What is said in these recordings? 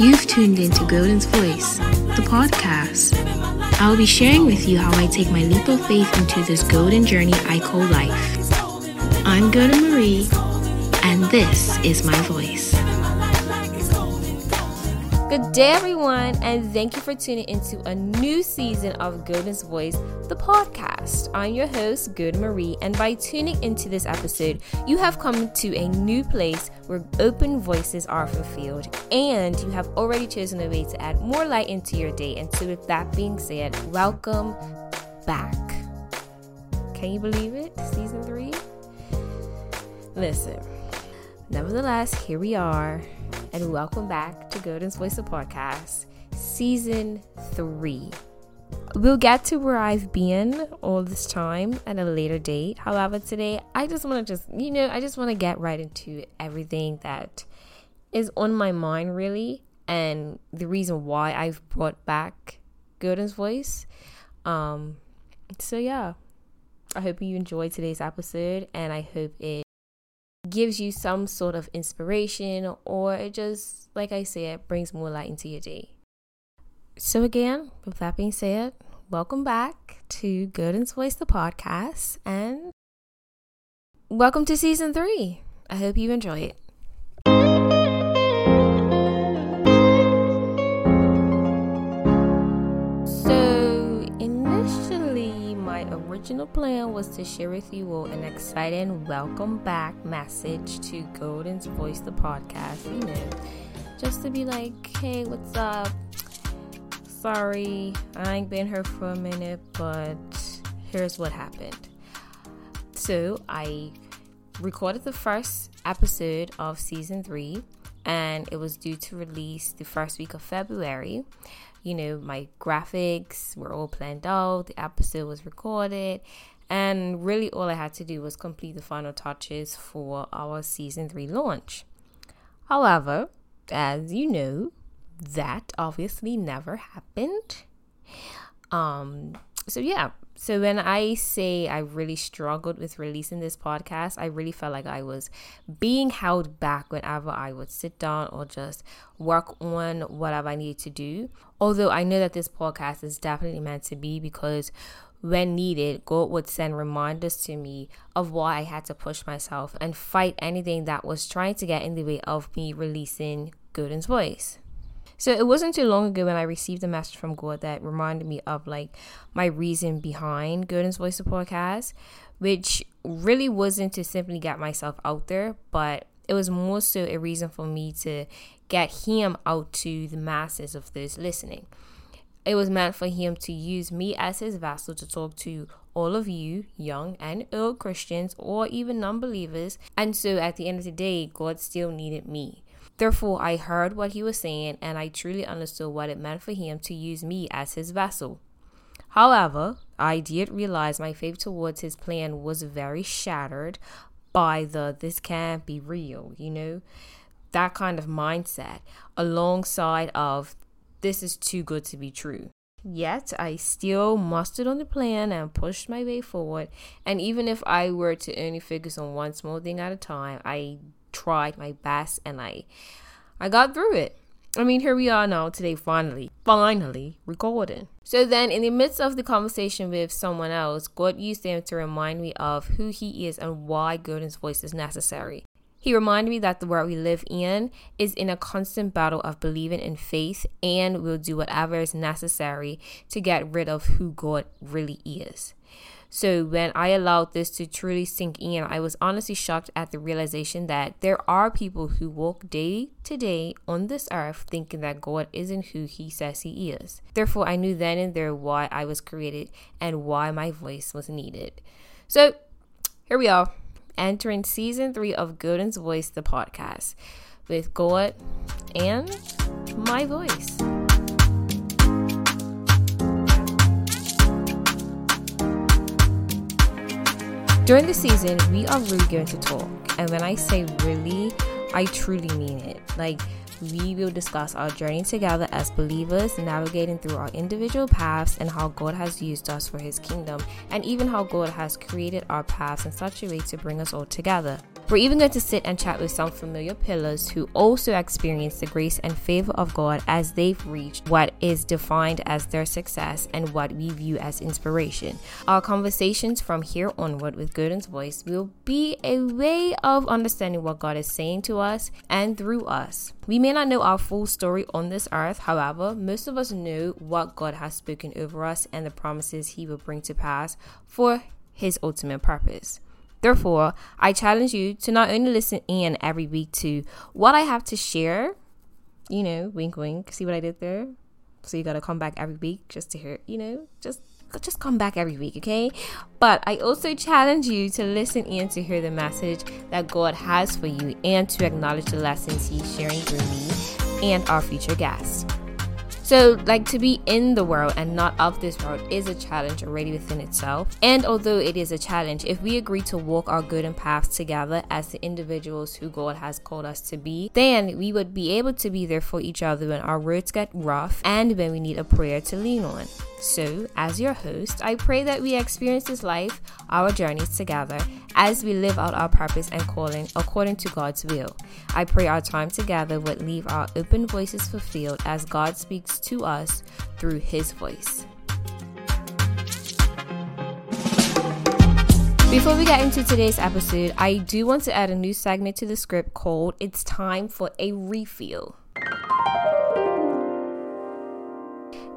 You've tuned into Golden's Voice, the podcast. I'll be sharing with you how I take my leap of faith into this golden journey I call life. I'm Golden Marie, and this is my voice. Good day, everyone, and thank you for tuning into a new season of Golden's Voice, the podcast. I'm your host, Golden Marie, and by tuning into this episode, you have come to a new place where open voices are fulfilled, and you have already chosen a way to add more light into your day. And so, with that being said, welcome back. Can you believe it? Season three? Listen, nevertheless, here we are and welcome back to Golden's Voice of Podcast, Season 3. We'll get to where I've been all this time at a later date. However, today I just want to just, you know, I just want to get right into everything that is on my mind, really, and the reason why I've brought back Golden's Voice. Um, so, yeah, I hope you enjoyed today's episode, and I hope it gives you some sort of inspiration or it just, like I said, brings more light into your day. So, again, with that being said, welcome back to Golden's Voice, the podcast, and welcome to season three. I hope you enjoy it. Original plan was to share with you all an exciting welcome back message to Golden's Voice, the podcast. You know, just to be like, hey, what's up? Sorry, I ain't been here for a minute, but here's what happened. So, I recorded the first episode of season three, and it was due to release the first week of February you know, my graphics were all planned out, the episode was recorded, and really all I had to do was complete the final touches for our season three launch. However, as you know, that obviously never happened. Um, so yeah, so when I say I really struggled with releasing this podcast, I really felt like I was being held back whenever I would sit down or just work on whatever I needed to do. Although I know that this podcast is definitely meant to be because when needed, God would send reminders to me of why I had to push myself and fight anything that was trying to get in the way of me releasing Golden's voice. So it wasn't too long ago when I received a message from God that reminded me of like my reason behind Golden's Voice of Podcast, which really wasn't to simply get myself out there, but it was more so a reason for me to get him out to the masses of those listening. It was meant for him to use me as his vessel to talk to all of you, young and old Christians, or even non believers. And so at the end of the day, God still needed me. Therefore, I heard what he was saying and I truly understood what it meant for him to use me as his vessel. However, I did realize my faith towards his plan was very shattered by the this can't be real, you know, that kind of mindset alongside of this is too good to be true. Yet I still mustered on the plan and pushed my way forward. And even if I were to only focus on one small thing at a time, I tried my best and I I got through it. I mean, here we are now today, finally, finally recording. So then, in the midst of the conversation with someone else, God used them to remind me of who He is and why Golden's voice is necessary. He reminded me that the world we live in is in a constant battle of believing in faith and will do whatever is necessary to get rid of who God really is. So when I allowed this to truly sink in, I was honestly shocked at the realization that there are people who walk day to day on this earth thinking that God isn't who he says he is. Therefore, I knew then and there why I was created and why my voice was needed. So here we are, entering season three of Golden's Voice, the podcast, with God and my voice. During the season, we are really going to talk. And when I say really, I truly mean it. Like, we will discuss our journey together as believers, navigating through our individual paths and how God has used us for His kingdom, and even how God has created our paths in such a way to bring us all together. We're even going to sit and chat with some familiar pillars who also experience the grace and favor of God as they've reached what is defined as their success and what we view as inspiration. Our conversations from here onward with Golden's voice will be a way of understanding what God is saying to us and through us. We may not know our full story on this earth, however, most of us know what God has spoken over us and the promises He will bring to pass for His ultimate purpose. Therefore, I challenge you to not only listen in every week to what I have to share, you know, wink, wink, see what I did there? So you gotta come back every week just to hear, you know, just just come back every week, okay? But I also challenge you to listen in to hear the message that God has for you and to acknowledge the lessons He's sharing through me and our future guests. So, like to be in the world and not of this world is a challenge already within itself. And although it is a challenge, if we agree to walk our good and paths together as the individuals who God has called us to be, then we would be able to be there for each other when our roads get rough and when we need a prayer to lean on. So, as your host, I pray that we experience this life, our journeys together, as we live out our purpose and calling according to God's will. I pray our time together would leave our open voices fulfilled as God speaks to us through His voice. Before we get into today's episode, I do want to add a new segment to the script called It's Time for a Refill.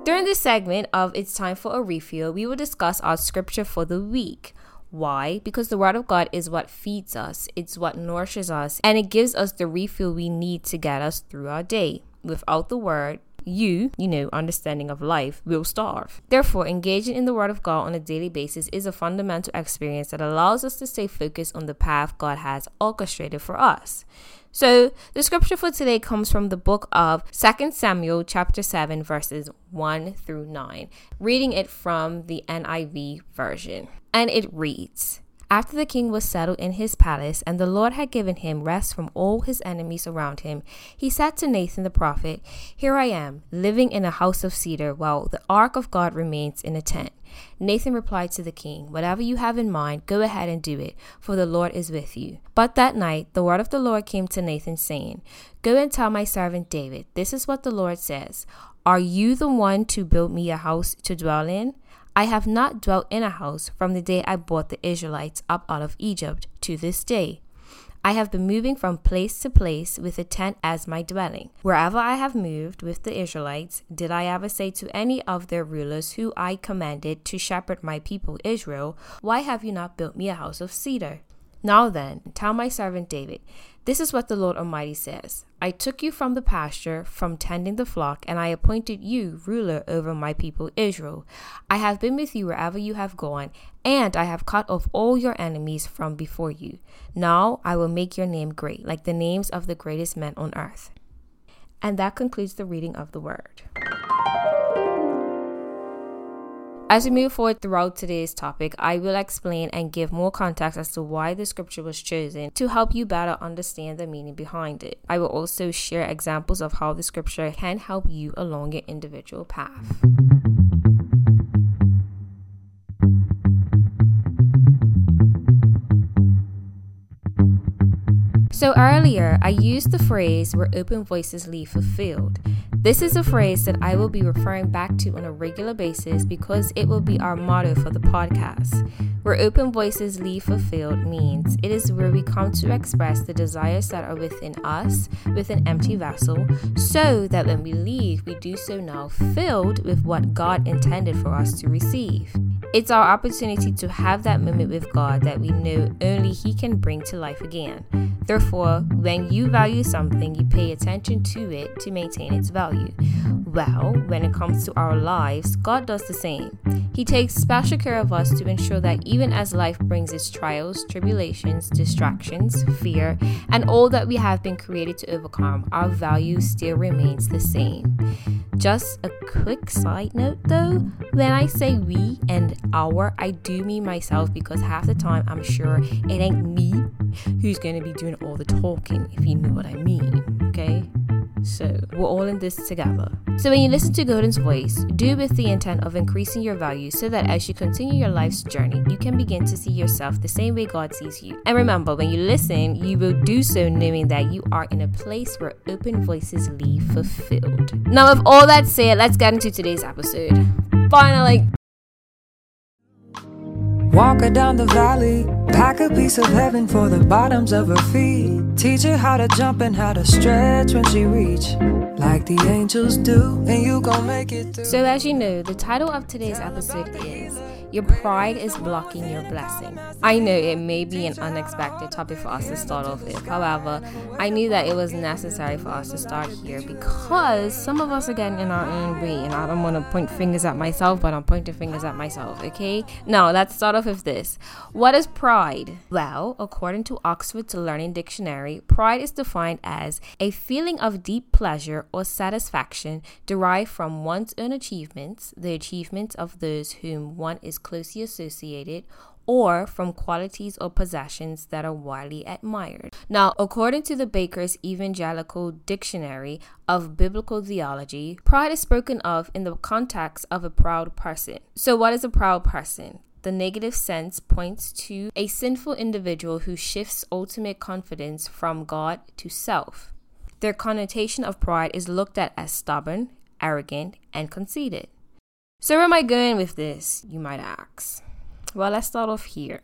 During this segment of It's Time for a Refill, we will discuss our scripture for the week. Why? Because the Word of God is what feeds us, it's what nourishes us, and it gives us the refill we need to get us through our day. Without the Word, you, you know, understanding of life, will starve. Therefore, engaging in the Word of God on a daily basis is a fundamental experience that allows us to stay focused on the path God has orchestrated for us. So, the scripture for today comes from the book of 2 Samuel, chapter 7, verses 1 through 9, reading it from the NIV version. And it reads after the king was settled in his palace, and the Lord had given him rest from all his enemies around him, he said to Nathan the prophet, Here I am, living in a house of cedar, while the ark of God remains in a tent. Nathan replied to the king, Whatever you have in mind, go ahead and do it, for the Lord is with you. But that night the word of the Lord came to Nathan, saying, Go and tell my servant David, This is what the Lord says Are you the one to build me a house to dwell in? I have not dwelt in a house from the day I brought the Israelites up out of Egypt to this day. I have been moving from place to place with a tent as my dwelling. Wherever I have moved with the Israelites, did I ever say to any of their rulers who I commanded to shepherd my people Israel, Why have you not built me a house of cedar? Now then, tell my servant David, this is what the Lord Almighty says I took you from the pasture, from tending the flock, and I appointed you ruler over my people Israel. I have been with you wherever you have gone, and I have cut off all your enemies from before you. Now I will make your name great, like the names of the greatest men on earth. And that concludes the reading of the word. As we move forward throughout today's topic, I will explain and give more context as to why the scripture was chosen to help you better understand the meaning behind it. I will also share examples of how the scripture can help you along your individual path. So earlier, I used the phrase where open voices leave fulfilled. This is a phrase that I will be referring back to on a regular basis because it will be our motto for the podcast. Where open voices leave fulfilled means it is where we come to express the desires that are within us with an empty vessel, so that when we leave, we do so now filled with what God intended for us to receive. It's our opportunity to have that moment with God that we know only He can bring to life again. Therefore, when you value something, you pay attention to it to maintain its value. Well, when it comes to our lives, God does the same. He takes special care of us to ensure that even as life brings its trials, tribulations, distractions, fear, and all that we have been created to overcome, our value still remains the same. Just a quick side note though, when I say we and our, I do mean myself because half the time I'm sure it ain't me who's going to be doing all the talking, if you know what I mean? So, we're all in this together. So when you listen to Golden's voice, do with the intent of increasing your value so that as you continue your life's journey, you can begin to see yourself the same way God sees you. And remember, when you listen, you will do so knowing that you are in a place where open voices leave fulfilled. Now, with all that said, let's get into today's episode. Finally, Walk her down the valley, pack a piece of heaven for the bottoms of her feet. Teach her how to jump and how to stretch when she reach, like the angels do, and you gon' make it through. So, as you know, the title of today's episode is your pride is blocking your blessing. I know it may be an unexpected topic for us to start off with. However, I knew that it was necessary for us to start here because some of us are getting in our own way, and I don't want to point fingers at myself, but I'm pointing fingers at myself, okay? Now, let's start off with this. What is pride? Well, according to Oxford's Learning Dictionary, pride is defined as a feeling of deep pleasure or satisfaction derived from one's own achievements, the achievements of those whom one is closely associated or from qualities or possessions that are widely admired. Now, according to the Baker's Evangelical Dictionary of Biblical Theology, pride is spoken of in the context of a proud person. So, what is a proud person? The negative sense points to a sinful individual who shifts ultimate confidence from God to self. Their connotation of pride is looked at as stubborn, arrogant, and conceited. So, where am I going with this, you might ask? Well, let's start off here.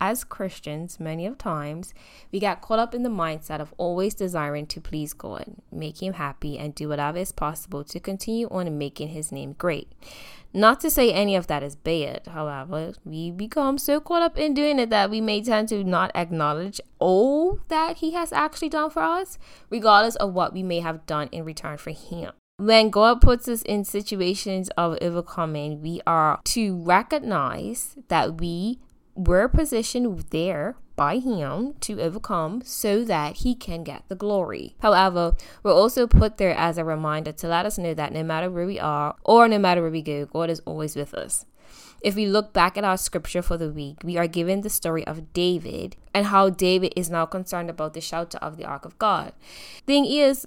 As Christians, many of times, we get caught up in the mindset of always desiring to please God, make Him happy, and do whatever is possible to continue on making His name great. Not to say any of that is bad, however, we become so caught up in doing it that we may tend to not acknowledge all that He has actually done for us, regardless of what we may have done in return for Him. When God puts us in situations of overcoming, we are to recognize that we were positioned there by Him to overcome so that He can get the glory. However, we're also put there as a reminder to let us know that no matter where we are or no matter where we go, God is always with us. If we look back at our scripture for the week, we are given the story of David and how David is now concerned about the shelter of the ark of God. Thing is,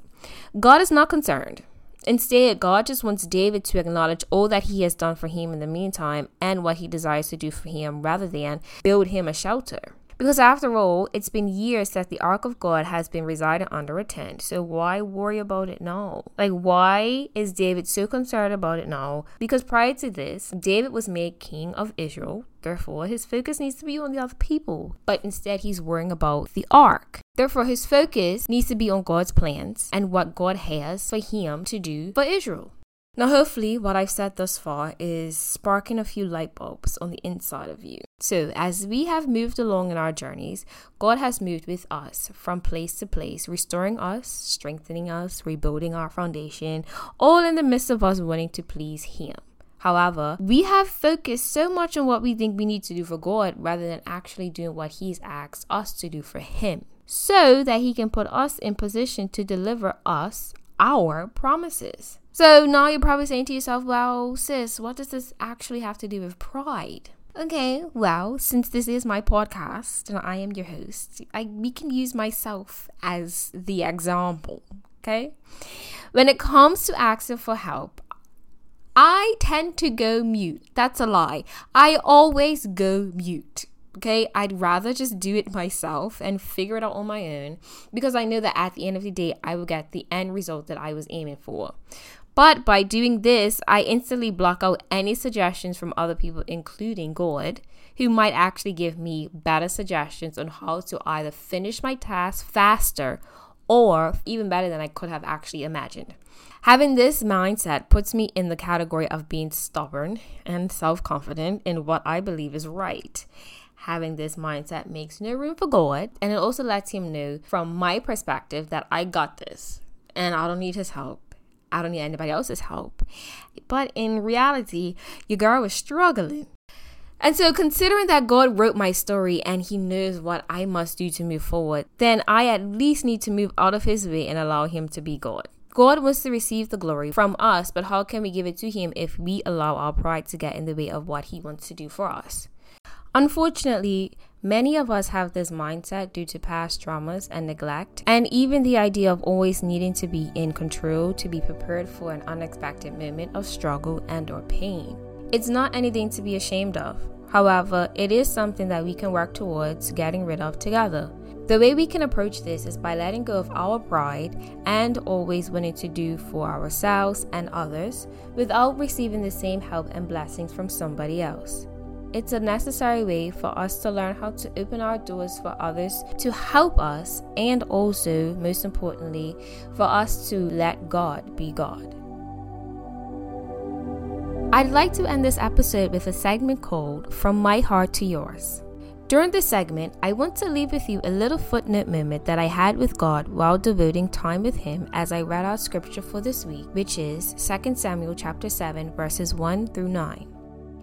God is not concerned. Instead, God just wants David to acknowledge all that he has done for him in the meantime and what he desires to do for him rather than build him a shelter. Because after all, it's been years that the Ark of God has been residing under a tent. So why worry about it now? Like, why is David so concerned about it now? Because prior to this, David was made king of Israel. Therefore, his focus needs to be on the other people. But instead, he's worrying about the ark. Therefore, his focus needs to be on God's plans and what God has for him to do for Israel. Now, hopefully, what I've said thus far is sparking a few light bulbs on the inside of you. So, as we have moved along in our journeys, God has moved with us from place to place, restoring us, strengthening us, rebuilding our foundation, all in the midst of us wanting to please Him. However, we have focused so much on what we think we need to do for God rather than actually doing what He's asked us to do for Him, so that He can put us in position to deliver us our promises. So now you're probably saying to yourself, well, sis, what does this actually have to do with pride? Okay, well, since this is my podcast and I am your host, I we can use myself as the example. Okay, when it comes to asking for help, I tend to go mute. That's a lie. I always go mute. Okay, I'd rather just do it myself and figure it out on my own because I know that at the end of the day, I will get the end result that I was aiming for. But by doing this, I instantly block out any suggestions from other people, including God, who might actually give me better suggestions on how to either finish my task faster or even better than I could have actually imagined. Having this mindset puts me in the category of being stubborn and self confident in what I believe is right. Having this mindset makes no room for God, and it also lets him know from my perspective that I got this and I don't need his help I don't need anybody else's help. But in reality, your girl was struggling. And so, considering that God wrote my story and He knows what I must do to move forward, then I at least need to move out of His way and allow Him to be God. God wants to receive the glory from us, but how can we give it to Him if we allow our pride to get in the way of what He wants to do for us? Unfortunately, Many of us have this mindset due to past traumas and neglect, and even the idea of always needing to be in control to be prepared for an unexpected moment of struggle and or pain. It's not anything to be ashamed of. However, it is something that we can work towards getting rid of together. The way we can approach this is by letting go of our pride and always wanting to do for ourselves and others without receiving the same help and blessings from somebody else. It's a necessary way for us to learn how to open our doors for others to help us, and also, most importantly, for us to let God be God. I'd like to end this episode with a segment called From My Heart to Yours. During this segment, I want to leave with you a little footnote moment that I had with God while devoting time with Him as I read our scripture for this week, which is 2 Samuel chapter 7 verses 1 through 9.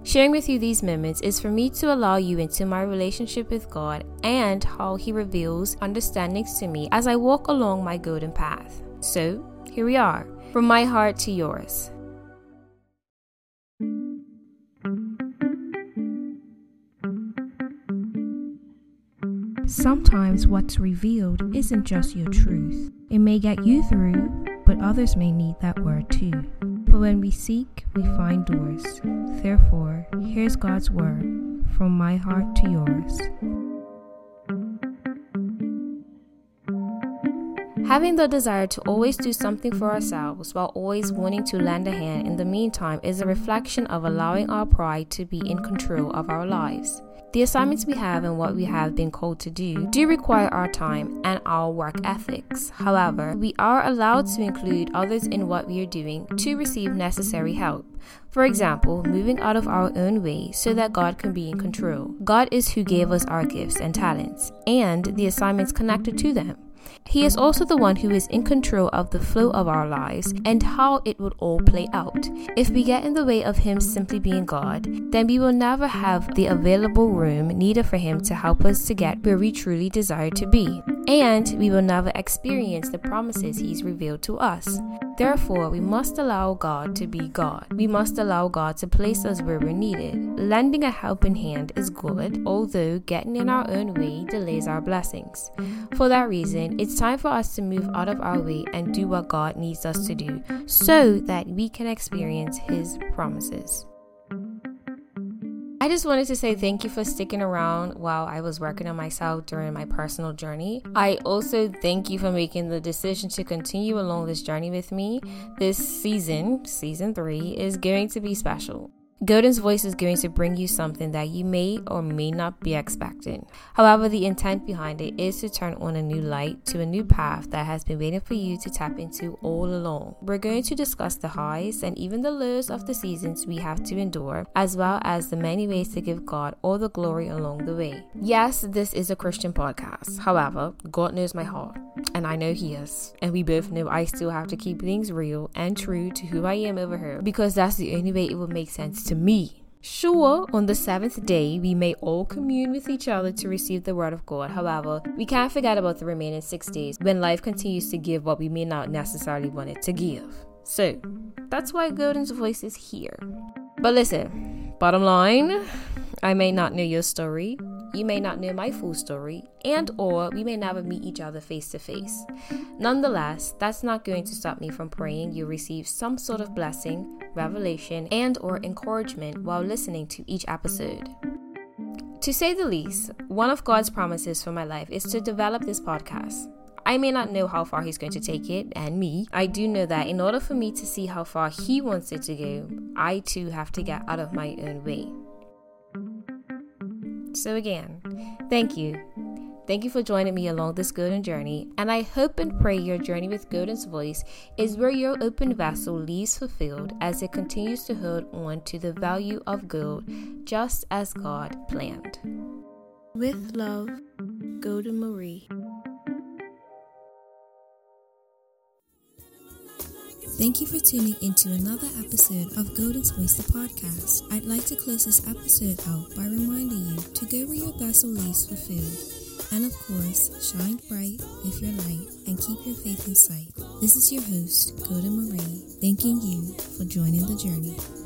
Sharing with you these moments is for me to allow you into my relationship with God and how He reveals understandings to me as I walk along my golden path. So, here we are, from my heart to yours. Sometimes what's revealed isn't just your truth. It may get you through, but others may need that word too. For when we seek, we find doors. Therefore, here's God's word from my heart to yours. Having the desire to always do something for ourselves while always wanting to lend a hand in the meantime is a reflection of allowing our pride to be in control of our lives. The assignments we have and what we have been called to do do require our time and our work ethics. However, we are allowed to include others in what we are doing to receive necessary help. For example, moving out of our own way so that God can be in control. God is who gave us our gifts and talents and the assignments connected to them. He is also the one who is in control of the flow of our lives and how it would all play out. If we get in the way of Him simply being God, then we will never have the available room needed for Him to help us to get where we truly desire to be. And we will never experience the promises He's revealed to us. Therefore, we must allow God to be God. We must allow God to place us where we're needed. Lending a helping hand is good, although getting in our own way delays our blessings. For that reason, it's time for us to move out of our way and do what God needs us to do so that we can experience His promises. I just wanted to say thank you for sticking around while I was working on myself during my personal journey. I also thank you for making the decision to continue along this journey with me. This season, season three, is going to be special. Golden's voice is going to bring you something that you may or may not be expecting. However, the intent behind it is to turn on a new light to a new path that has been waiting for you to tap into all along. We're going to discuss the highs and even the lows of the seasons we have to endure, as well as the many ways to give God all the glory along the way. Yes, this is a Christian podcast. However, God knows my heart, and I know He is. And we both know I still have to keep things real and true to who I am over here because that's the only way it will make sense to to me. Sure, on the seventh day, we may all commune with each other to receive the word of God. However, we can't forget about the remaining six days when life continues to give what we may not necessarily want it to give. So, that's why Golden's voice is here. But listen, bottom line, I may not know your story, you may not know my full story, and or we may never meet each other face to face. Nonetheless, that's not going to stop me from praying you receive some sort of blessing, revelation, and or encouragement while listening to each episode. To say the least, one of God's promises for my life is to develop this podcast. I may not know how far he's going to take it, and me. I do know that in order for me to see how far he wants it to go, I too have to get out of my own way. So, again, thank you. Thank you for joining me along this golden journey, and I hope and pray your journey with Golden's voice is where your open vessel leaves fulfilled as it continues to hold on to the value of gold just as God planned. With love, Golden Marie. Thank you for tuning into another episode of Golden's Voice the podcast. I'd like to close this episode out by reminding you to go where your vessel leaves fulfilled. And of course, shine bright with your light and keep your faith in sight. This is your host, Golden Marie, thanking you for joining the journey.